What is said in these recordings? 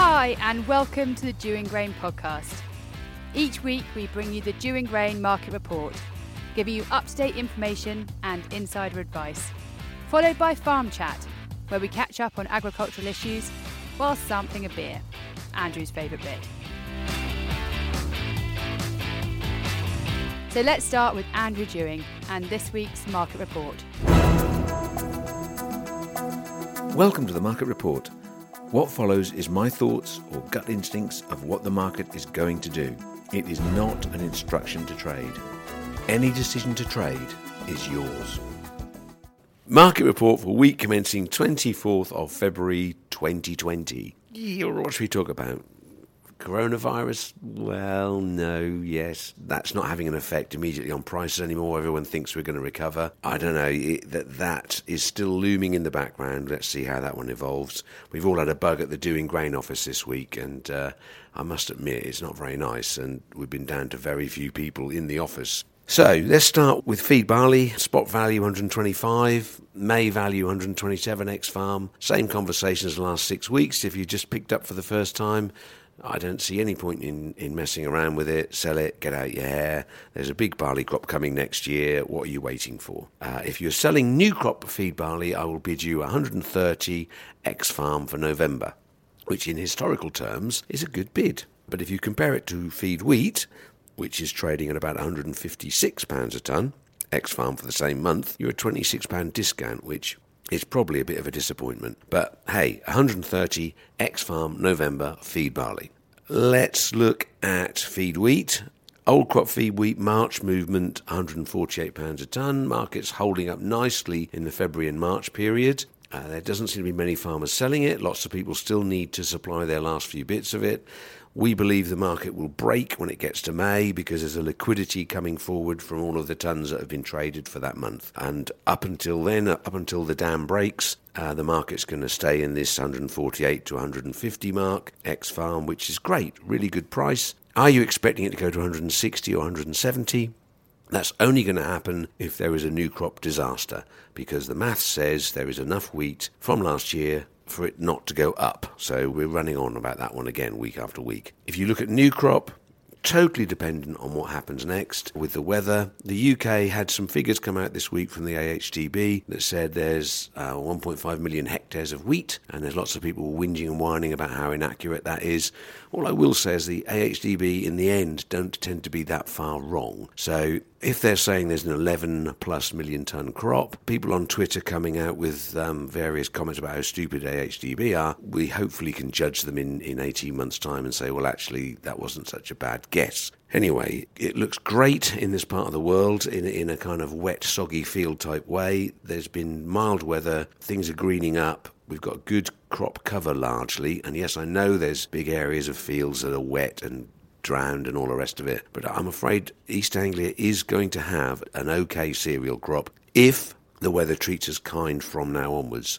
Hi, and welcome to the Dewing Grain podcast. Each week, we bring you the Dewing Grain Market Report, giving you up to date information and insider advice, followed by Farm Chat, where we catch up on agricultural issues while sampling a beer. Andrew's favourite bit. So let's start with Andrew Dewing and this week's market report. Welcome to the Market Report. What follows is my thoughts or gut instincts of what the market is going to do. It is not an instruction to trade. Any decision to trade is yours. Market report for week commencing 24th of February 2020. What should we talk about? Coronavirus? Well, no, yes. That's not having an effect immediately on prices anymore. Everyone thinks we're going to recover. I don't know. It, that that is still looming in the background. Let's see how that one evolves. We've all had a bug at the Dewing Grain office this week, and uh, I must admit it's not very nice. And we've been down to very few people in the office. So let's start with feed barley. Spot value 125, May value 127 X farm. Same conversation as the last six weeks. If you just picked up for the first time, I don't see any point in, in messing around with it. Sell it, get out your hair. There's a big barley crop coming next year. What are you waiting for? Uh, if you're selling new crop feed barley, I will bid you 130 X farm for November, which in historical terms is a good bid. But if you compare it to feed wheat, which is trading at about £156 a tonne, X farm for the same month, you're a £26 discount, which is probably a bit of a disappointment. But hey, 130 X Farm November feed barley. Let's look at feed wheat. Old crop feed wheat March movement £148 a tonne. Markets holding up nicely in the February and March period. Uh, there doesn't seem to be many farmers selling it. Lots of people still need to supply their last few bits of it. We believe the market will break when it gets to May because there's a liquidity coming forward from all of the tons that have been traded for that month. And up until then, up until the dam breaks, uh, the market's going to stay in this 148 to 150 mark X farm, which is great, really good price. Are you expecting it to go to 160 or 170? That's only going to happen if there is a new crop disaster, because the math says there is enough wheat from last year for it not to go up. So we're running on about that one again week after week. If you look at new crop, totally dependent on what happens next with the weather. The UK had some figures come out this week from the AHDB that said there's uh, 1.5 million hectares of wheat, and there's lots of people whinging and whining about how inaccurate that is. All I will say is the AHDB, in the end, don't tend to be that far wrong. So if they're saying there's an 11 plus million ton crop, people on Twitter coming out with um, various comments about how stupid AHDB are, we hopefully can judge them in, in 18 months' time and say, well, actually, that wasn't such a bad guess. Anyway, it looks great in this part of the world in, in a kind of wet, soggy field type way. There's been mild weather, things are greening up. We've got good crop cover largely, and yes, I know there's big areas of fields that are wet and drowned and all the rest of it, but I'm afraid East Anglia is going to have an okay cereal crop if the weather treats us kind from now onwards.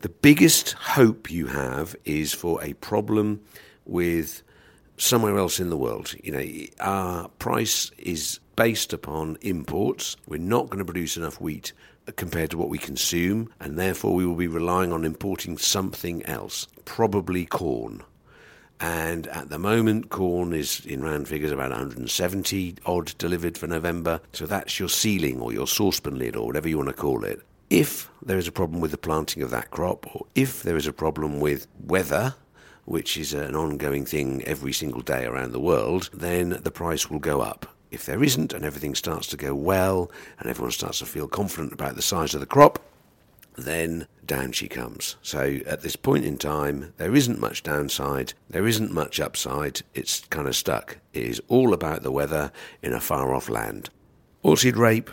The biggest hope you have is for a problem with somewhere else in the world. You know, our price is based upon imports. We're not going to produce enough wheat compared to what we consume, and therefore we will be relying on importing something else, probably corn. And at the moment, corn is in round figures about 170 odd delivered for November. So that's your ceiling or your saucepan lid or whatever you want to call it. If there is a problem with the planting of that crop, or if there is a problem with weather, which is an ongoing thing every single day around the world, then the price will go up. If there isn't, and everything starts to go well, and everyone starts to feel confident about the size of the crop, then down she comes. So at this point in time, there isn't much downside, there isn't much upside, it's kind of stuck. It is all about the weather in a far off land. Oilseed rape,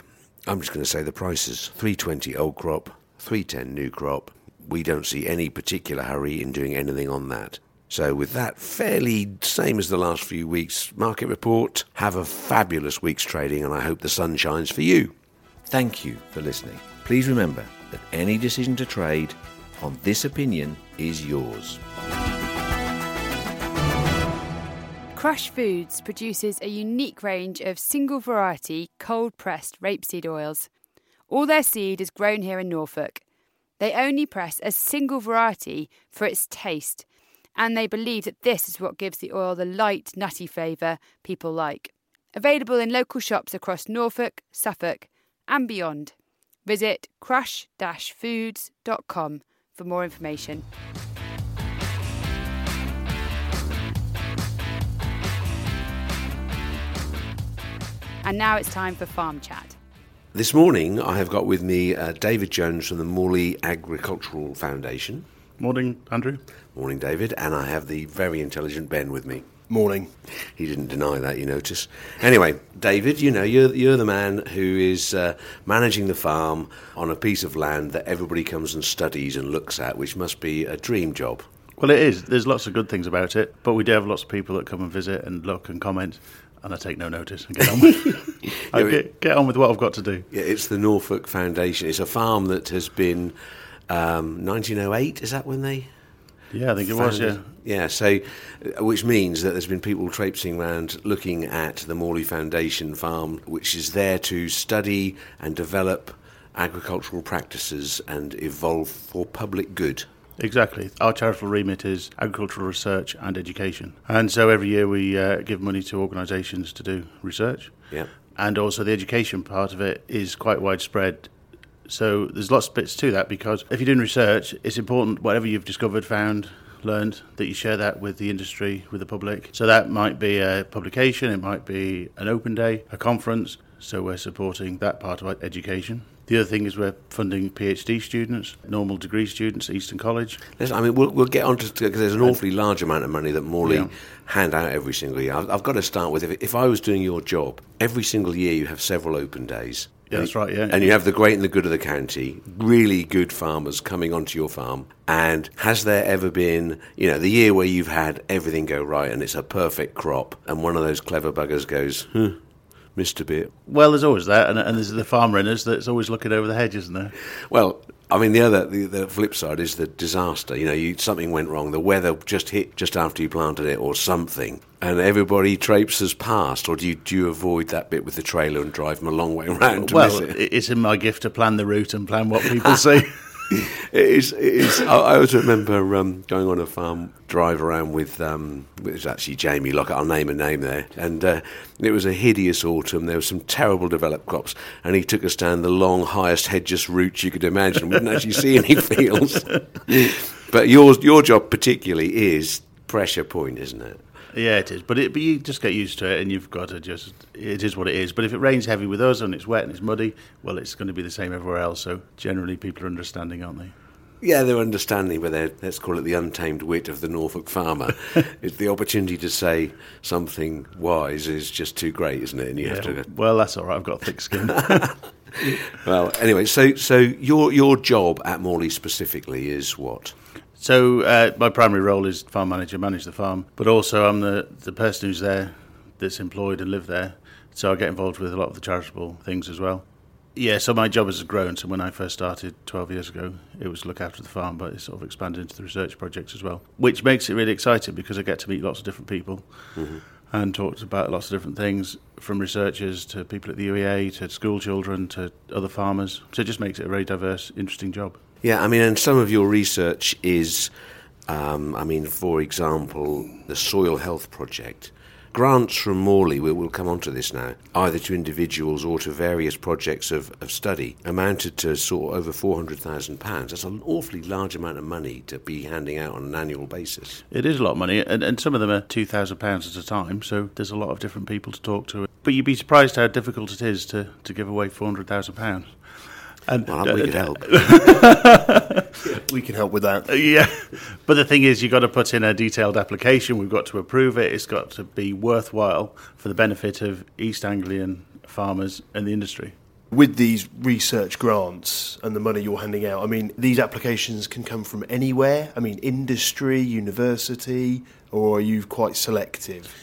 I'm just going to say the prices 320 old crop, 310 new crop. We don't see any particular hurry in doing anything on that. So, with that fairly same as the last few weeks market report, have a fabulous week's trading and I hope the sun shines for you. Thank you for listening. Please remember that any decision to trade on this opinion is yours. Crush Foods produces a unique range of single variety cold pressed rapeseed oils. All their seed is grown here in Norfolk. They only press a single variety for its taste and they believe that this is what gives the oil the light, nutty flavour people like. Available in local shops across Norfolk, Suffolk, and beyond. Visit crush-foods.com for more information. And now it's time for Farm Chat. This morning, I have got with me uh, David Jones from the Morley Agricultural Foundation. Morning, Andrew. Morning, David. And I have the very intelligent Ben with me. Morning. He didn't deny that, you notice. Anyway, David, you know, you're, you're the man who is uh, managing the farm on a piece of land that everybody comes and studies and looks at, which must be a dream job. Well, it is. There's lots of good things about it, but we do have lots of people that come and visit and look and comment, and I take no notice and get on with, Yeah, get, get on with what I've got to do. Yeah, it's the Norfolk Foundation. It's a farm that has been um, 1908. Is that when they? Yeah, I think it was. Yeah. Yeah. So, uh, which means that there's been people traipsing around looking at the Morley Foundation farm, which is there to study and develop agricultural practices and evolve for public good. exactly. Our charitable remit is agricultural research and education, and so every year we uh, give money to organisations to do research, Yeah. and also the education part of it is quite widespread. So there's lots of bits to that because if you're doing research, it's important whatever you've discovered, found, learned that you share that with the industry, with the public. So that might be a publication, it might be an open day, a conference. So we're supporting that part of education. The other thing is we're funding PhD students, normal degree students at Easton College. Let's- I mean, we'll, we'll get on to because there's an awfully large amount of money that Morley Yeah. hand out every single year. I've, I've got to start with if, if I was doing your job, every single year you have several open days. Yeah, that's right, yeah. And you have the great and the good of the county, really good farmers coming onto your farm. And has there ever been, you know, the year where you've had everything go right and it's a perfect crop, and one of those clever buggers goes, huh, a bit? Well, there's always that, and, and there's the farmer in us that's always looking over the hedge, isn't there? Well, I mean, the other, the, the flip side is the disaster. You know, you, something went wrong. The weather just hit just after you planted it, or something, and everybody traipses past. Or do you do you avoid that bit with the trailer and drive them a long way around to well, miss it? it- it's in my gift to plan the route and plan what people see. It is. It is. I, I always remember um, going on a farm drive around with. Um, it was actually Jamie Lockett. I'll name a name there, and uh, it was a hideous autumn. There were some terrible developed crops, and he took us down the long, highest hedges route you could imagine. We didn't actually see any fields. but your your job particularly is pressure point, isn't it? Yeah, it is. But it, but you just get used to it, and you've got to just. It is what it is. But if it rains heavy with us and it's wet and it's muddy, well, it's going to be the same everywhere else. So generally, people are understanding, aren't they? Yeah, they're understanding, but they're, let's call it the untamed wit of the Norfolk farmer. it's the opportunity to say something wise is just too great, isn't it? And you have to Well, that's all right. I've got thick skin. Well, anyway, so so your your job at Morley specifically is what? So uh, my primary role is farm manager, manage the farm, but also I'm the the person who's there, that's employed and live there. So I get involved with a lot of the charitable things as well. Yeah, so my job has grown. So when I first started 12 years ago, it was look after the farm, but it's sort of expanded into the research projects as well, which makes it really exciting because I get to meet lots of different people and talk about lots of different things, from researchers to people at the UEA to school children to other farmers. So it just makes it a very diverse, interesting job. Yeah, I mean, and some of your research is, um, I mean, for example, the Soil Health Project. Grants from Morley, we will come on to this now, either to individuals or to various projects of, of study, amounted to sort of over £400,000. That's an awfully large amount of money to be handing out on an annual basis. It is a lot of money, and, and some of them are two thousand pounds at a time. So there's a lot of different people to talk to. But you'd be surprised how difficult it is to, to give away four hundred thousand pounds. And Well, we could help. We can help with that. Uh, yeah, but the thing is, you've got to put in a detailed application. We've got to approve it. It's got to be worthwhile for the benefit of East Anglian farmers and the industry. With these research grants and the money you're handing out, I mean, these applications can come from anywhere. I mean, industry, university, or are you quite selective?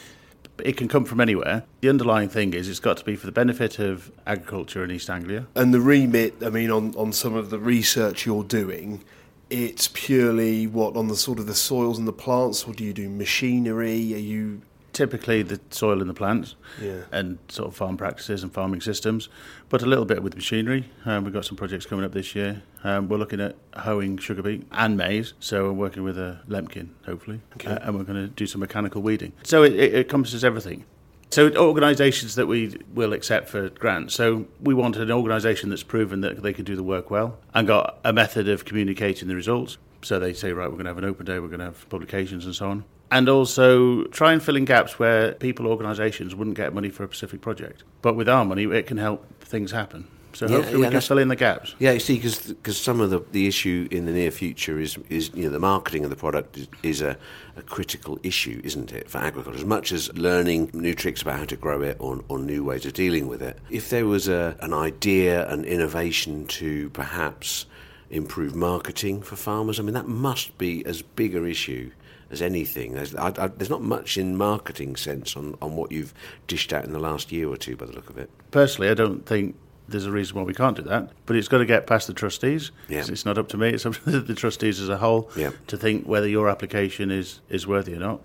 It can come from anywhere. The underlying thing is it's got to be for the benefit of agriculture in East Anglia. And the remit, I mean, on, on some of the research you're doing, it's purely what on the sort of the soils and the plants, or do you do machinery? Are you typically the soil in the plants Yeah. and sort of farm practices and farming systems, but a little bit with machinery. Um, we've got some projects coming up this year. Um, we're looking at hoeing sugar beet and maize, so we're working with a Lemken, hopefully, Okay. uh, and we're going to do some mechanical weeding. So it, it encompasses everything. So organisations that we will accept for grants. So we want an organisation that's proven that they can do the work well and got a method of communicating the results. So they say, right, we're going to have an open day, we're going to have publications and so on. And also try and fill in gaps where people, organisations wouldn't get money for a specific project. But with our money, it can help things happen. So Yeah, hopefully yeah, we can fill in the gaps. Yeah, you see, because some of the, the issue in the near future is, is you know, the marketing of the product is, is a, a critical issue, isn't it, for agriculture? As much as learning new tricks about how to grow it or, or new ways of dealing with it, if there was a, an idea, an innovation to perhaps improve marketing for farmers, I mean, that must be as big a issue as anything. There's, I, I, there's not much in marketing sense on, on what you've dished out in the last year or two, by the look of it. Personally, I don't think there's a reason why we can't do that, but it's got to get past the trustees. Yeah. It's not up to me; it's up to the trustees as a whole Yeah. to think whether your application is is worthy or not.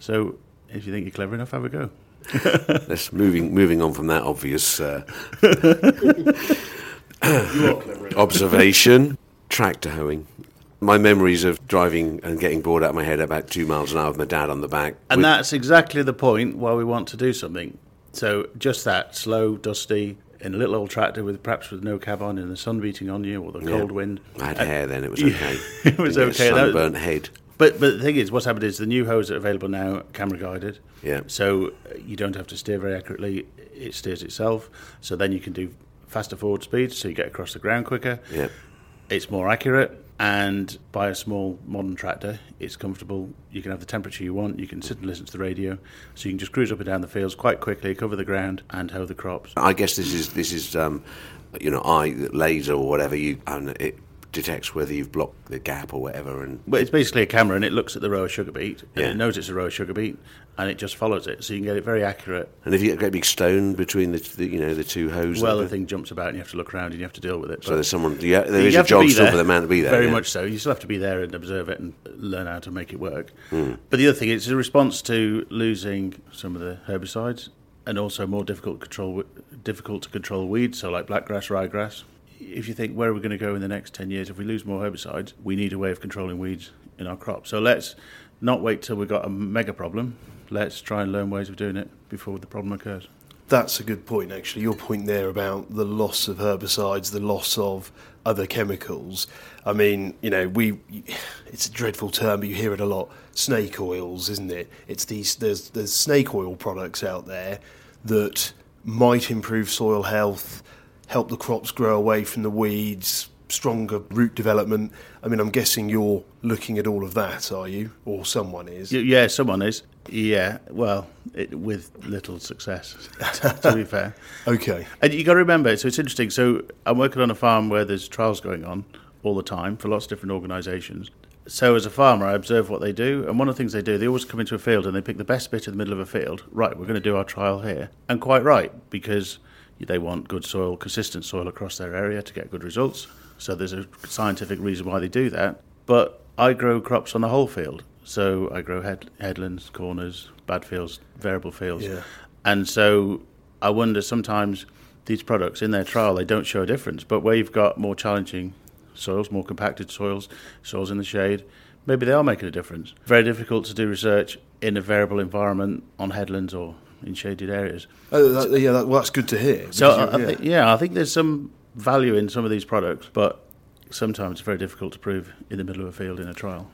So, if you think you're clever enough, have a go. Let's moving moving on from that obvious uh, observation. Tractor hoeing. My memories of driving and getting bored out of my head at about two miles an hour with my dad on the back. And with- that's exactly the point why we want to do something. So, just that slow, dusty, in a little old tractor with perhaps with no cab on, and the sun beating on you, or the cold wind. I had Uh, hair then. It was okay. it was Didn't okay. Sunburnt head. But but the thing is, what's happened is the new hoes are available now camera guided. Yeah. So uh, you don't have to steer very accurately; it steers itself. So then you can do faster forward speeds, so you get across the ground quicker. Yeah. It's more accurate, and by a small modern tractor, it's comfortable. You can have the temperature you want. You can sit and listen to the radio, so you can just cruise up and down the fields quite quickly, cover the ground, and hoe the crops. I guess this is this is um, you know eye laser or whatever you and it detects whether you've blocked the gap or whatever and But it's basically a camera, and it looks at the row of sugar beet, and Yeah. it knows it's a row of sugar beet, and it just follows it, so you can get it very accurate. and if you get a great big stone between the, the you know the two hoses. Well, the thing jumps about, and you have to look around, and you have to deal with it. so there's someone yeah there You is a job still for the man to be there. Very yeah. much so. You still have to be there and observe it and learn how to make it work. Hmm. But the other thing, it's a response to losing some of the herbicides and also more difficult control difficult to control weeds, so like blackgrass, ryegrass. If you think where are we going to go in the next ten years, if we lose more herbicides, we need a way of controlling weeds in our crop. So let's not wait till we've got a mega problem. Let's try and learn ways of doing it before the problem occurs. That's a good point, actually. Your point there about the loss of herbicides, the loss of other chemicals. I mean, you know, we. It's a dreadful term, but you hear it a lot. Snake oils, isn't it? It's these. There's there's snake oil products out there that might improve soil health, help the crops grow away from the weeds, stronger root development. I mean, I'm guessing you're looking at all of that, are you, or someone is? Yeah, someone is. Yeah, well, it, with little success, to be fair. Okay. And you got to remember, so it's interesting. So I'm working on a farm where there's trials going on all the time for lots of different organisations. So as a farmer, I observe what they do, and one of the things they do, they always come into a field and they pick the best bit in the middle of a field. Right, we're going to do our trial here, and quite right because they want good soil, consistent soil across their area to get good results. So there's a scientific reason why they do that. But I grow crops on the whole field, so I grow head, headlands, corners, bad fields, variable fields. Yeah. And so I wonder sometimes these products in their trial they don't show a difference, but where you've got more challenging soils, more compacted soils, soils in the shade, maybe they are making a difference. Very difficult to do research in a variable environment on headlands or in shaded areas. Oh, that, yeah, that, well, that's good to hear. So because I, you- I think, yeah, I think there's some value in some of these products, but sometimes it's very difficult to prove in the middle of a field in a trial.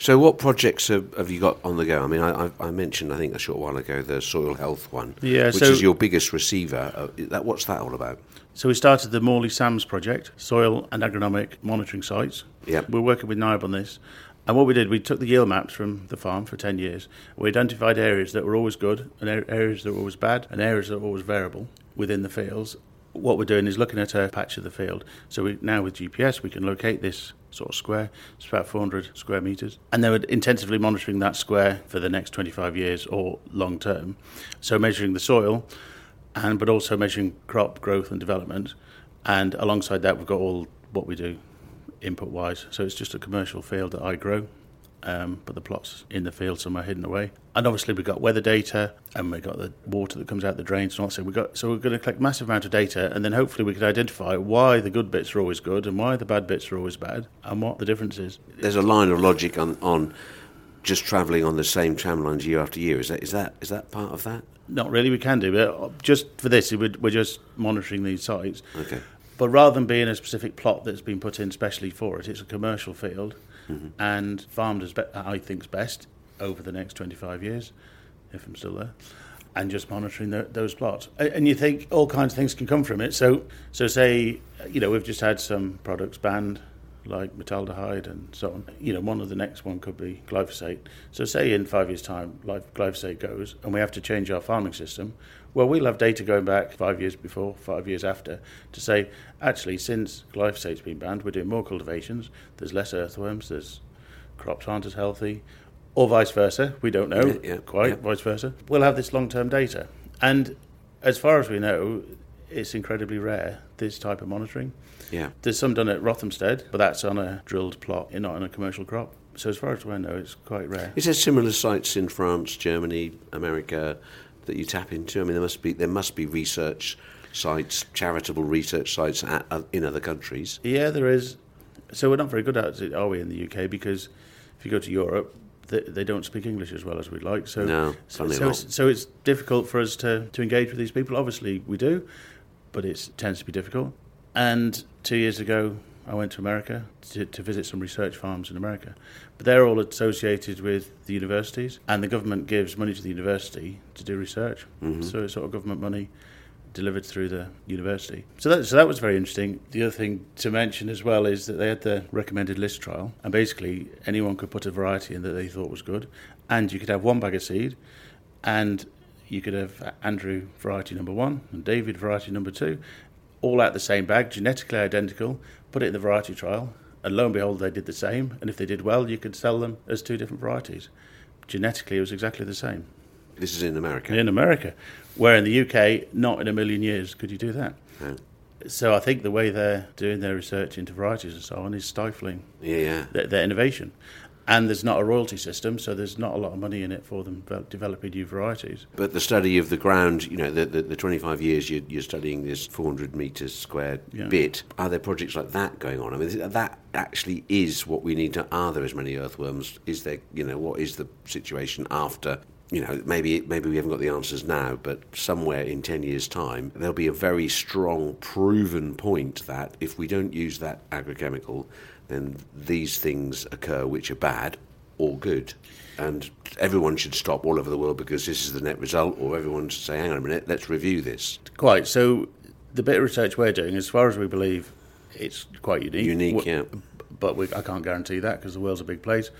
So, what projects have, have you got on the go? I mean, I, I, I mentioned, I think, a short while ago, the soil health one, Yeah, which so- is your biggest receiver. Uh, that, what's that all about? So we started the Morley SAMS project, soil and agronomic monitoring sites. Yep. We're working with NIAB on this. And what we did, we took the yield maps from the farm for 10 years. We identified areas that were always good and areas that were always bad and areas that were always variable within the fields. What we're doing is looking at a patch of the field. So we, now with GPS, we can locate this sort of square. It's about 400 square metres. And then we're intensively monitoring that square for the next 25 years or long term. So measuring the soil, and but also measuring crop growth and development. And alongside that, we've got all what we do input wise. So it's just a commercial field that I grow, um, but the plot's in the field somewhere hidden away. And obviously we've got weather data, and we've got the water that comes out the drains, and all. So we got so we're going to collect massive amount of data, and then hopefully we can identify why the good bits are always good and why the bad bits are always bad, and what the difference is. There's a line of logic on, on just travelling on the same tram lines year after year. Is that is that is that part of that? Not really, we can do, but just for this, we're we're just monitoring these sites. Okay. But rather than being a specific plot that's been put in specially for it, it's a commercial field, mm-hmm. and farmed as be- I think's best over the next 25 years, if I'm still there, and just monitoring tho- those plots. And you think all kinds of things can come from it. So, so say, you know, we've just had some products banned, like metaldehyde and so on. You know, one of the next one could be glyphosate. So, say in five years' time, glyphosate goes, and we have to change our farming system. Well, we'll have data going back five years before, five years after, to say, actually, since glyphosate's been banned, we're doing more cultivations. There's less earthworms. There's crops aren't as healthy, or vice versa. We don't know Yeah, yeah, quite. yeah. Vice versa. We'll have this long-term data, and as far as we know, it's incredibly rare this type of monitoring. Yeah. There's some done at Rothamsted, but that's on a drilled plot, not on a commercial crop. So as far as I know, it's quite rare. Is there similar sites in France, Germany, America that you tap into? I mean, there must be there must be research sites, charitable research sites at, uh, in other countries. Yeah, there is. So we're not very good at it, are we, in the UK? Because if you go to Europe, they, they don't speak English as well as we'd like. So, No, so, so, it's, so it's difficult for us to, to engage with these people. Obviously, we do, but it tends to be difficult. And two years ago, I went to America to, to visit some research farms in America. But they're all associated with the universities, and the government gives money to the university to do research. Mm-hmm. So it's sort of government money delivered through the university. So that, so that was very interesting. The other thing to mention as well is that they had the recommended list trial, and basically anyone could put a variety in that they thought was good, and you could have one bag of seed, and you could have Andrew variety number one and David variety number two, all out the same bag, genetically identical. Put it in the variety trial, and lo and behold, they did the same. And if they did well, you could sell them as two different varieties. Genetically, it was exactly the same This is in America. in America, where in the UK, not in a million years could you do that. No. So I think the way they're doing their research into varieties and so on is stifling Yeah, yeah. their, their innovation. And there's not a royalty system, so there's not a lot of money in it for them developing new varieties. But the study of the ground, you know, the, the, the 25 years you're, you're studying this 400 metres squared Yeah. bit, are there projects like that going on? I mean, that actually is what we need to. Are there as many earthworms? Is there, you know, what is the situation after? You know, maybe maybe we haven't got the answers now, but somewhere in 10 years' time, there'll be a very strong, proven point that if we don't use that agrochemical, then these things occur which are bad or good. And everyone should stop all over the world because this is the net result, or everyone should say, hang on a minute, let's review this. Quite. So the bit of research we're doing, as far as we believe, it's quite unique. Unique, yeah. But we, I can't guarantee that because the world's a big place.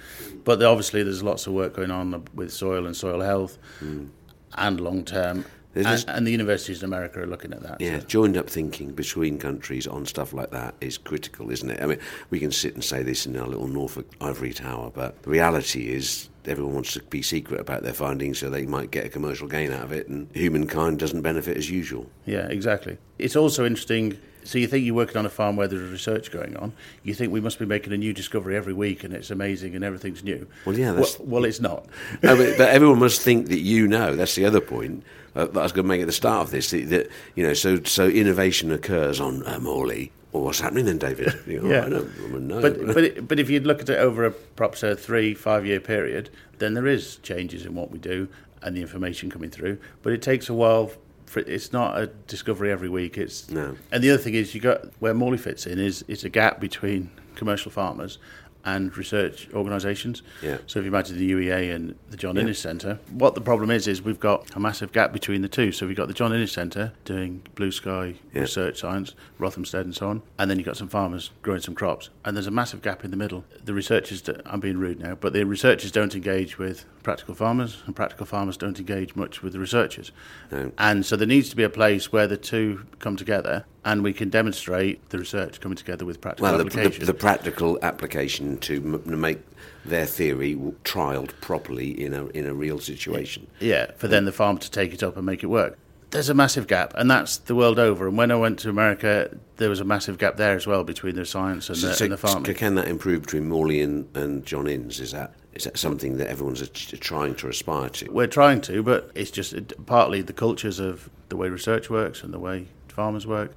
But obviously, there's lots of work going on uh, with soil and soil health hmm. and long term. And, and the universities in America are looking at that. Yeah, so- joined up thinking between countries on stuff like that is critical, isn't it? I mean, we can sit and say this in our little Norfolk ivory tower, but the reality is everyone wants to be secret about their findings so they might get a commercial gain out of it, and humankind doesn't benefit as usual. Yeah, exactly. It's also interesting. So you think you're working on a farm where there's research going on. You think we must be making a new discovery every week, and it's amazing and everything's new. Well, yeah, Well, that's- well it's not. no, but, but everyone must think that you know. That's the other point. Uh, that I was going to make at the start of this. That, that, you know, so so innovation occurs on uh, Morley. Well, what's happening then, David? You know, Yeah. I don't, I don't know. But but it- but if you look at it over a perhaps a three five year period, then there is changes in what we do and the information coming through. But it takes a while. It's not a discovery every week. It's No. And the other thing is, you got where Morley fits in is it's a gap between commercial farmers and research organisations. Yeah. So if you imagine the UEA and the John Yeah. Innes Centre, what the problem is is we've got a massive gap between the two. So we've got the John Innes Centre doing blue sky Yeah. research science, Rothamsted and so on, and then you've got some farmers growing some crops, and there's a massive gap in the middle. The researchers, I'm being rude now, but the researchers don't engage with practical farmers, and practical farmers don't engage much with the researchers. No. And so there needs to be a place where the two come together, and we can demonstrate the research coming together with practical Well, the, application. the, the practical application to m- make their theory trialled properly in a in a real situation. Yeah, for then the farmer to take it up and make it work. There's a massive gap, and that's the world over. And when I went to America, there was a massive gap there as well between the science and, So, the, so and the farming. can that improve between Morley and, and John Innes? Is that is that something that everyone's a- trying to aspire to? We're trying to, but it's just it- partly the cultures of the way research works and the way farmers work.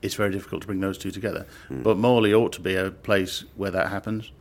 It's very difficult to bring those two together. Hmm. But Morley ought to be a place where that happens,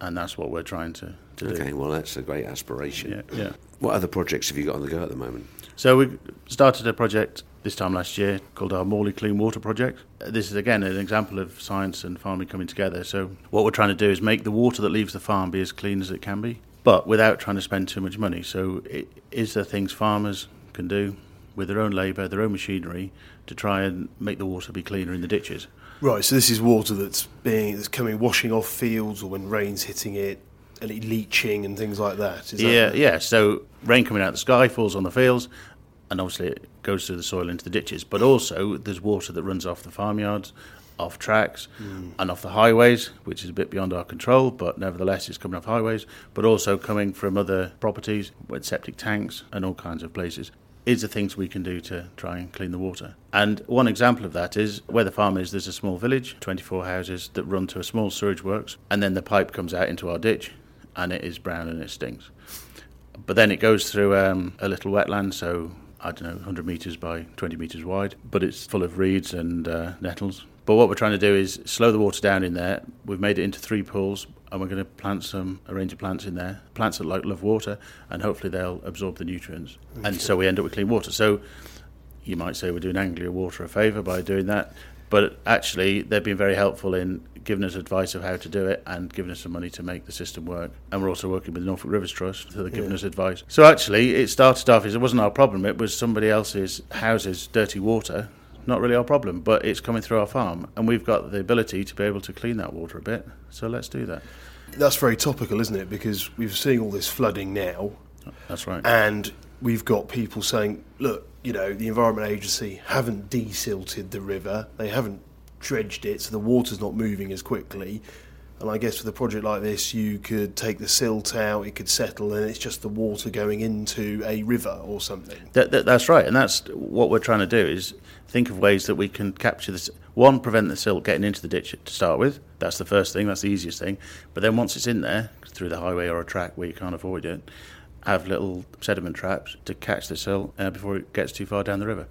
and that's what we're trying to, to Okay, do. well that's a great aspiration. Yeah, yeah. What other projects have you got on the go at the moment? So we started a project this time last year called our Morley Clean Water Project. This is again an example of science and farming coming together. So what we're trying to do is make the water that leaves the farm be as clean as it can be, but without trying to spend too much money. So it, is there things farmers can do with their own labour, their own machinery, to try and make the water be cleaner in the ditches? Right, so this is water that's being that's coming washing off fields or when rain's hitting it leaching and things like that. Is that Yeah, yeah. So rain coming out of the sky falls on the fields, and obviously it goes through the soil into the ditches. But also there's water that runs off the farmyards, off tracks, hmm. and off the highways, which is a bit beyond our control. But nevertheless, it's coming off highways. But also coming from other properties, with septic tanks and all kinds of places. Is the things we can do to try and clean the water. And one example of that is where the farm is, there's a small village, 24 houses that run to a small sewage works, and then the pipe comes out into our ditch, and it is brown and it stinks. But then it goes through um, a little wetland, so I don't know, 100 metres by 20 metres wide, but it's full of reeds and uh, nettles. But what we're trying to do is slow the water down in there. We've made it into three pools, and we're going to plant some a range of plants in there, plants that like love water, and hopefully they'll absorb the nutrients, and so we end up with clean water. So you might say we're doing Anglia Water a favour by doing that, but actually they've been very helpful in giving us advice of how to do it and giving us some money to make the system work. And we're also working with the Norfolk Rivers Trust, so they're giving Yeah. us advice. So actually, it started off as it wasn't our problem; it was somebody else's house's dirty water. Not really our problem, but it's coming through our farm, and we've got the ability to be able to clean that water a bit. So let's do that. That's very topical, isn't it? Because we're seeing all this flooding now, That's right. and we've got people saying, "Look, you know, the Environment Agency haven't desilted the river; they haven't dredged it, so the water's not moving as quickly." And I guess with a project like this, you could take the silt out, it could settle, and it's just the water going into a river or something. That, that, that's right, and that's what we're trying to do is think of ways that we can capture this. One, prevent the silt getting into the ditch to start with. That's the first thing. That's the easiest thing. But then once it's in there, through the highway or a track where you can't avoid it, have little sediment traps to catch the silt uh, before it gets too far down the river.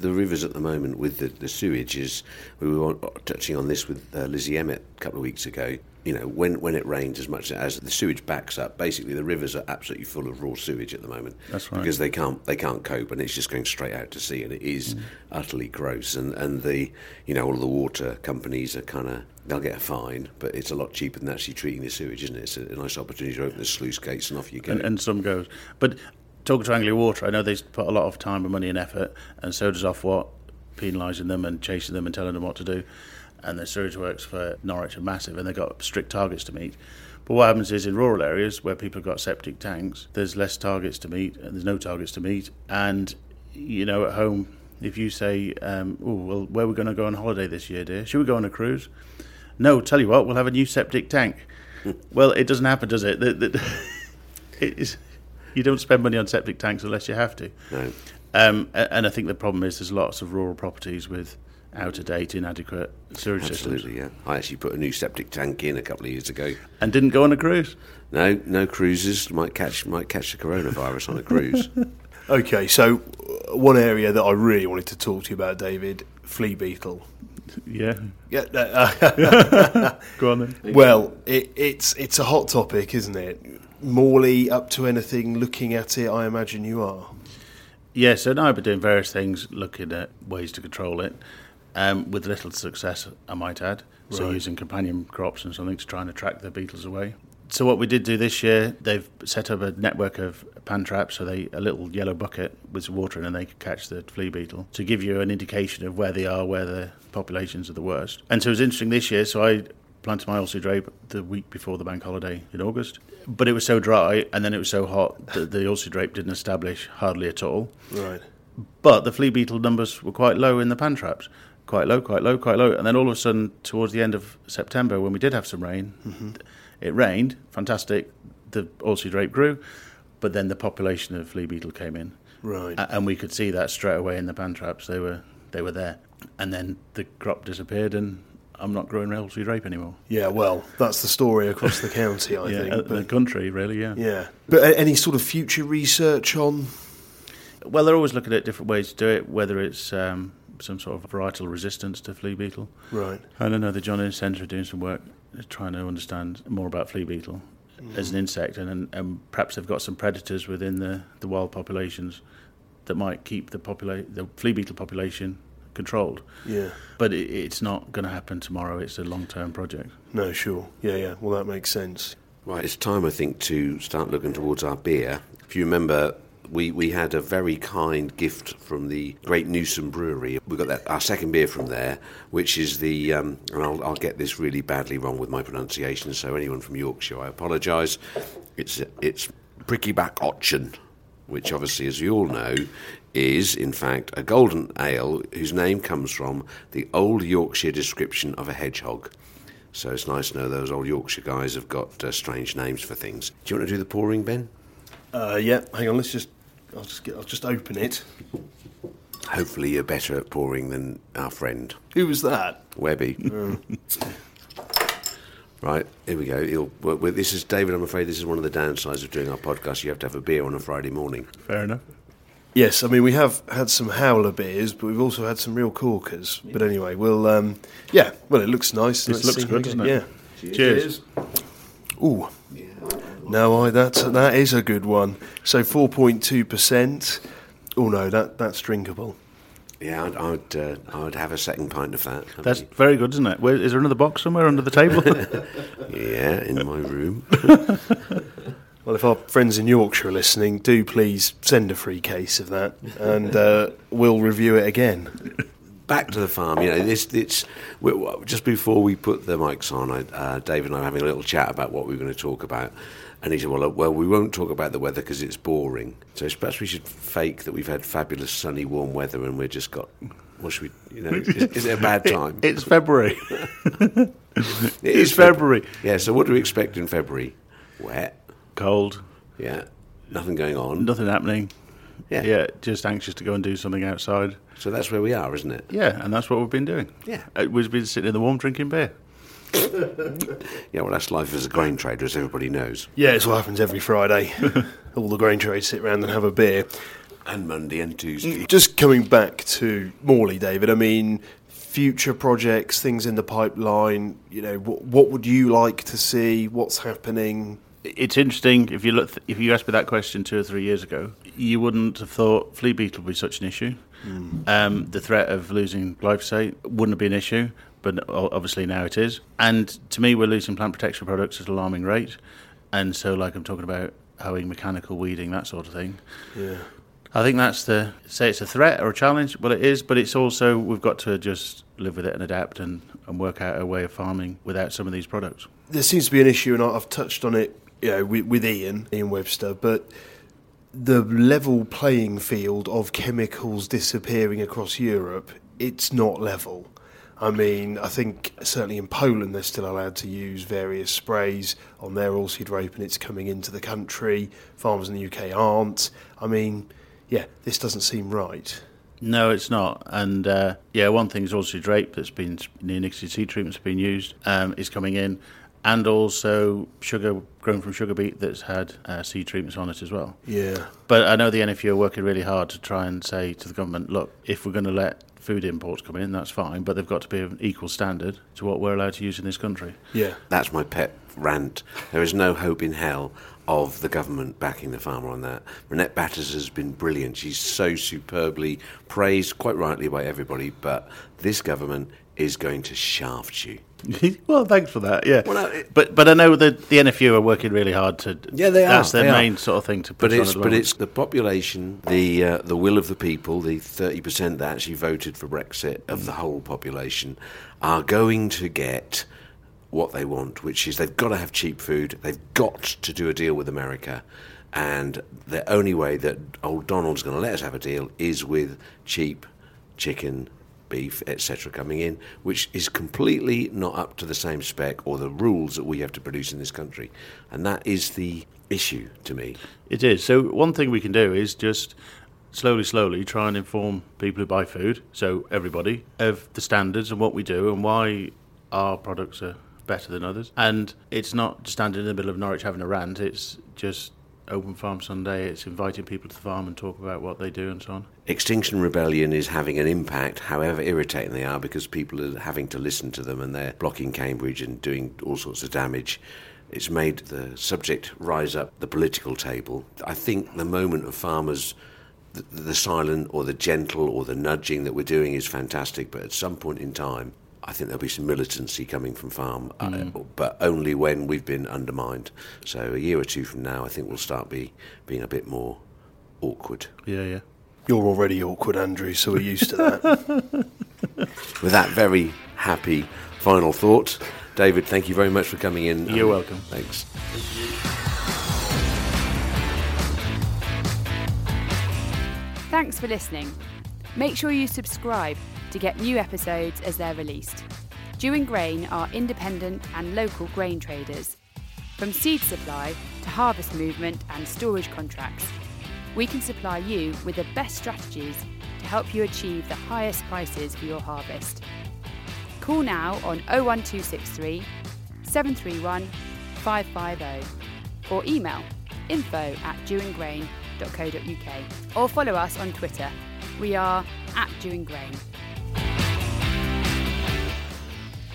The rivers at the moment with the, the sewage is, we were touching on this with uh, Lizzie Emmett a couple of weeks ago. You know, when, when it rains as much as the sewage backs up, basically the rivers are absolutely full of raw sewage at the moment. That's right. Because they can't they can't cope and it's just going straight out to sea and it is mm. utterly gross and, and the you know all the water companies are kind of they'll get a fine but it's a lot cheaper than actually treating the sewage isn't it it's a, a nice opportunity to open the sluice gates and off you go and, and some goes. But talking to Anglia Water, I know they put a lot of time and money and effort, and so does Ofwat, penalising them and chasing them and telling them what to do. And the sewage works for Norwich are massive, and they've got strict targets to meet. But what happens is in rural areas where people have got septic tanks, there's less targets to meet, and there's no targets to meet. And you know, at home, if you say, um, "Oh, well, where are we going to go on holiday this year, dear? Should we go on a cruise?" No, tell you what, we'll have a new septic tank. well, it doesn't happen, does it? It is, you don't spend money on septic tanks unless you have to. no. Um, and I think the problem is there's lots of rural properties with out of date, inadequate sewage systems, Absolutely, yeah. I actually put a new septic tank in a couple of years ago. and didn't go on a cruise. No, no cruises. Might catch might catch the coronavirus on a cruise. Okay, so uh, one area that I really wanted to talk to you about, David, flea beetle. Yeah, Yeah, uh, go on then. well, it, it's it's a hot topic, isn't it? Morley up to anything? Looking at it, I imagine you are. Yeah, so now I've been doing various things, looking at ways to control it, um, with little success, I might add. So Right. using companion crops and something to try and attract the beetles away. So what we did do this year, they've set up a network of pan traps, so they a little yellow bucket with some water in, and they can catch the flea beetle to give you an indication of where they are, where the populations are the worst. And so it was interesting this year. So I planted my oilseed rape the week before the bank holiday in August, but it was so dry and then it was so hot that the oilseed rape didn't establish hardly at all. Right. But the flea beetle numbers were quite low in the pan traps. Quite low, quite low, quite low. And then all of a sudden, towards the end of September, when we did have some rain, it rained, fantastic. The oilseed rape grew, but then the population of flea beetle came in. Right. And we could see that straight away in the pan traps. They were they were there, and then the crop disappeared, and I'm not growing oilseed rape anymore. Yeah, well, that's the story across the county, I yeah, think. uh, the country really. Yeah. yeah. But any sort of future research on. Well, they're always looking at different ways to do it, whether it's um, some sort of varietal resistance to flea beetle. Right. I don't know. The John Innes Centre are doing some work trying to understand more about flea beetle as an mm. insect, and, and, and perhaps they've got some predators within the, the wild populations that might keep the popula- the flea beetle population controlled. Yeah. But it, it's not going to happen tomorrow. It's a long term project. No, sure. Yeah, yeah. Well, that makes sense. Right, it's time, I think, to start looking towards our beer. If you remember, we, we had a very kind gift from the Great Newsome Brewery. We got that, our second beer from there, which is the, um, and I'll, I'll get this really badly wrong with my pronunciation, so anyone from Yorkshire, I apologise. It's, it's Pricky Back Otchan, which obviously, as you all know, is in fact a golden ale whose name comes from the old Yorkshire description of a hedgehog. So it's nice to know those old Yorkshire guys have got uh, strange names for things. Do you want to do the pouring, Ben? Uh, yeah, hang on. Let's just. I'll just get. I'll just open it. Hopefully, you're better at pouring than our friend Who was that? Webby. right, here we go. He'll, well, well, this is David. I'm afraid this is one of the downsides of doing our podcast. You have to have a beer on a Friday morning. Fair enough. Yes, I mean we have had some howler beers, but we've also had some real corkers. But anyway, we'll. Um, yeah, well, it looks nice. This looks see good, again. doesn't it? Yeah. Cheers. Ooh. No, I that's that is a good one. So four point two percent. Oh no, that that's drinkable. Yeah, I'd, I'd, uh, I'd have a second pint of that. That's mean, very good, isn't it? Where, is there another box somewhere under the table? yeah, in my room. Well, if our friends in Yorkshire are listening, do please send a free case of that, and uh, we'll review it again. Back to the farm. You know, this, it's just before we put the mics on. I, uh, Dave and I were having a little chat about what we were going to talk about, and he said, "Well, uh, well, we won't talk about the weather because it's boring. So perhaps we should fake that we've had fabulous sunny, warm weather, and we've just got." What should we? You know, is, is it a bad time? it's February. It it's is February. February. Yeah. So what do we expect in February? Wet. Cold. Yeah. Nothing going on. Nothing happening. Yeah. Yeah, just anxious to go and do something outside. So that's where we are, isn't it? Yeah, and that's what we've been doing. Yeah. Uh, We've been sitting in the warm drinking beer. Yeah. Well, that's life as a grain trader, as everybody knows. Yeah, it's what happens every Friday. All the grain trades sit around and have a beer. And Monday and Tuesday. Just coming back to Morley, David. I mean, future projects, things in the pipeline. You know, what, what would you like to see? What's happening? It's interesting if you look. If you asked me that question two or three years ago, you wouldn't have thought flea beetle would be such an issue. Um, the threat of losing glyphosate wouldn't have been an issue, but obviously now it is. And to me, we're losing plant protection products at an alarming rate. And so, like I'm talking about hoeing, mechanical weeding, that sort of thing. Yeah. I think that's the say it's a threat or a challenge. Well, it is, but it's also we've got to just live with it and adapt and, and work out a way of farming without some of these products. there seems to be an issue, and I've touched on it, you know, with, with Ian, Ian Webster, but the level playing field of chemicals disappearing across Europe, it's not level. I mean, I think certainly in Poland they're still allowed to use various sprays on their oilseed rape, and it's coming into the country. Farmers in the UK aren't. I mean, yeah, this doesn't seem right. No, it's not. And uh, yeah, one thing is also drape that's been neonicotinoid treatments been used um, is coming in, and also sugar grown from sugar beet that's had uh, seed treatments on it as well. Yeah, But I know the NFU are working really hard to try and say to the government, look, if we're going to let food imports come in, that's fine, but they've got to be of an equal standard to what we're allowed to use in this country. yeah. That's my pet rant. There is no hope in hell of the government backing the farmer on that. Minette Batters has been brilliant. She's so superbly praised, quite rightly, by everybody, but this government is going to shaft you. well, thanks for that. Yeah, Well, no, but but I know that the NFU are working really hard to. Yeah, they are, That's their they are. main sort of thing to put But on it's the but it's the population, the uh, the will of the people, the thirty percent that actually voted for Brexit of the whole population, are going to get what they want, which is they've got to have cheap food. They've got to do a deal with America, and the only way that old Donald's going to let us have a deal is with cheap chicken. Beef, etc., coming in, which is completely not up to the same spec or the rules that we have to produce in this country, and that is the issue to me. It is. So one thing we can do is just slowly, slowly try and inform people who buy food, so everybody, of the standards and what we do and why our products are better than others. And it's not standing in the middle of Norwich having a rant, it's just Open Farm Sunday, it's inviting people to the farm and talk about what they do and so on. Extinction Rebellion is having an impact, however irritating they are, because people are having to listen to them and they're blocking Cambridge and doing all sorts of damage. It's made the subject rise up the political table. I think the moment of farmers, the, silent or the gentle or the nudging that we're doing is fantastic, but at some point in time, I think there'll be some militancy coming from farm, mm. uh, but only when we've been undermined. So a year or two from now, I think we'll start be being a bit more awkward. Yeah, yeah. You're already awkward, Andrew, so we're used to that. With that very happy final thought, David, thank you very much for coming in. You're um, welcome. Thanks. Thanks for listening. Make sure you subscribe to get new episodes as they're released. Dewing Grain are independent and local grain traders. From seed supply to harvest movement and storage contracts, we can supply you with the best strategies to help you achieve the highest prices for your harvest. Call now on 01263 731 550 or email info at dewinggrain.co.uk or follow us on Twitter. We are at Dewing Grain.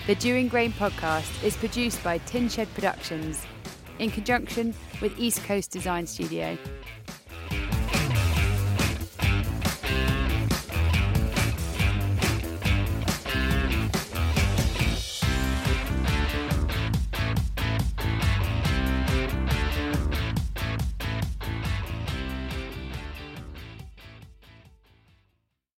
The Dewing Grain podcast is produced by Tinshed Productions in conjunction with East Coast Design Studio.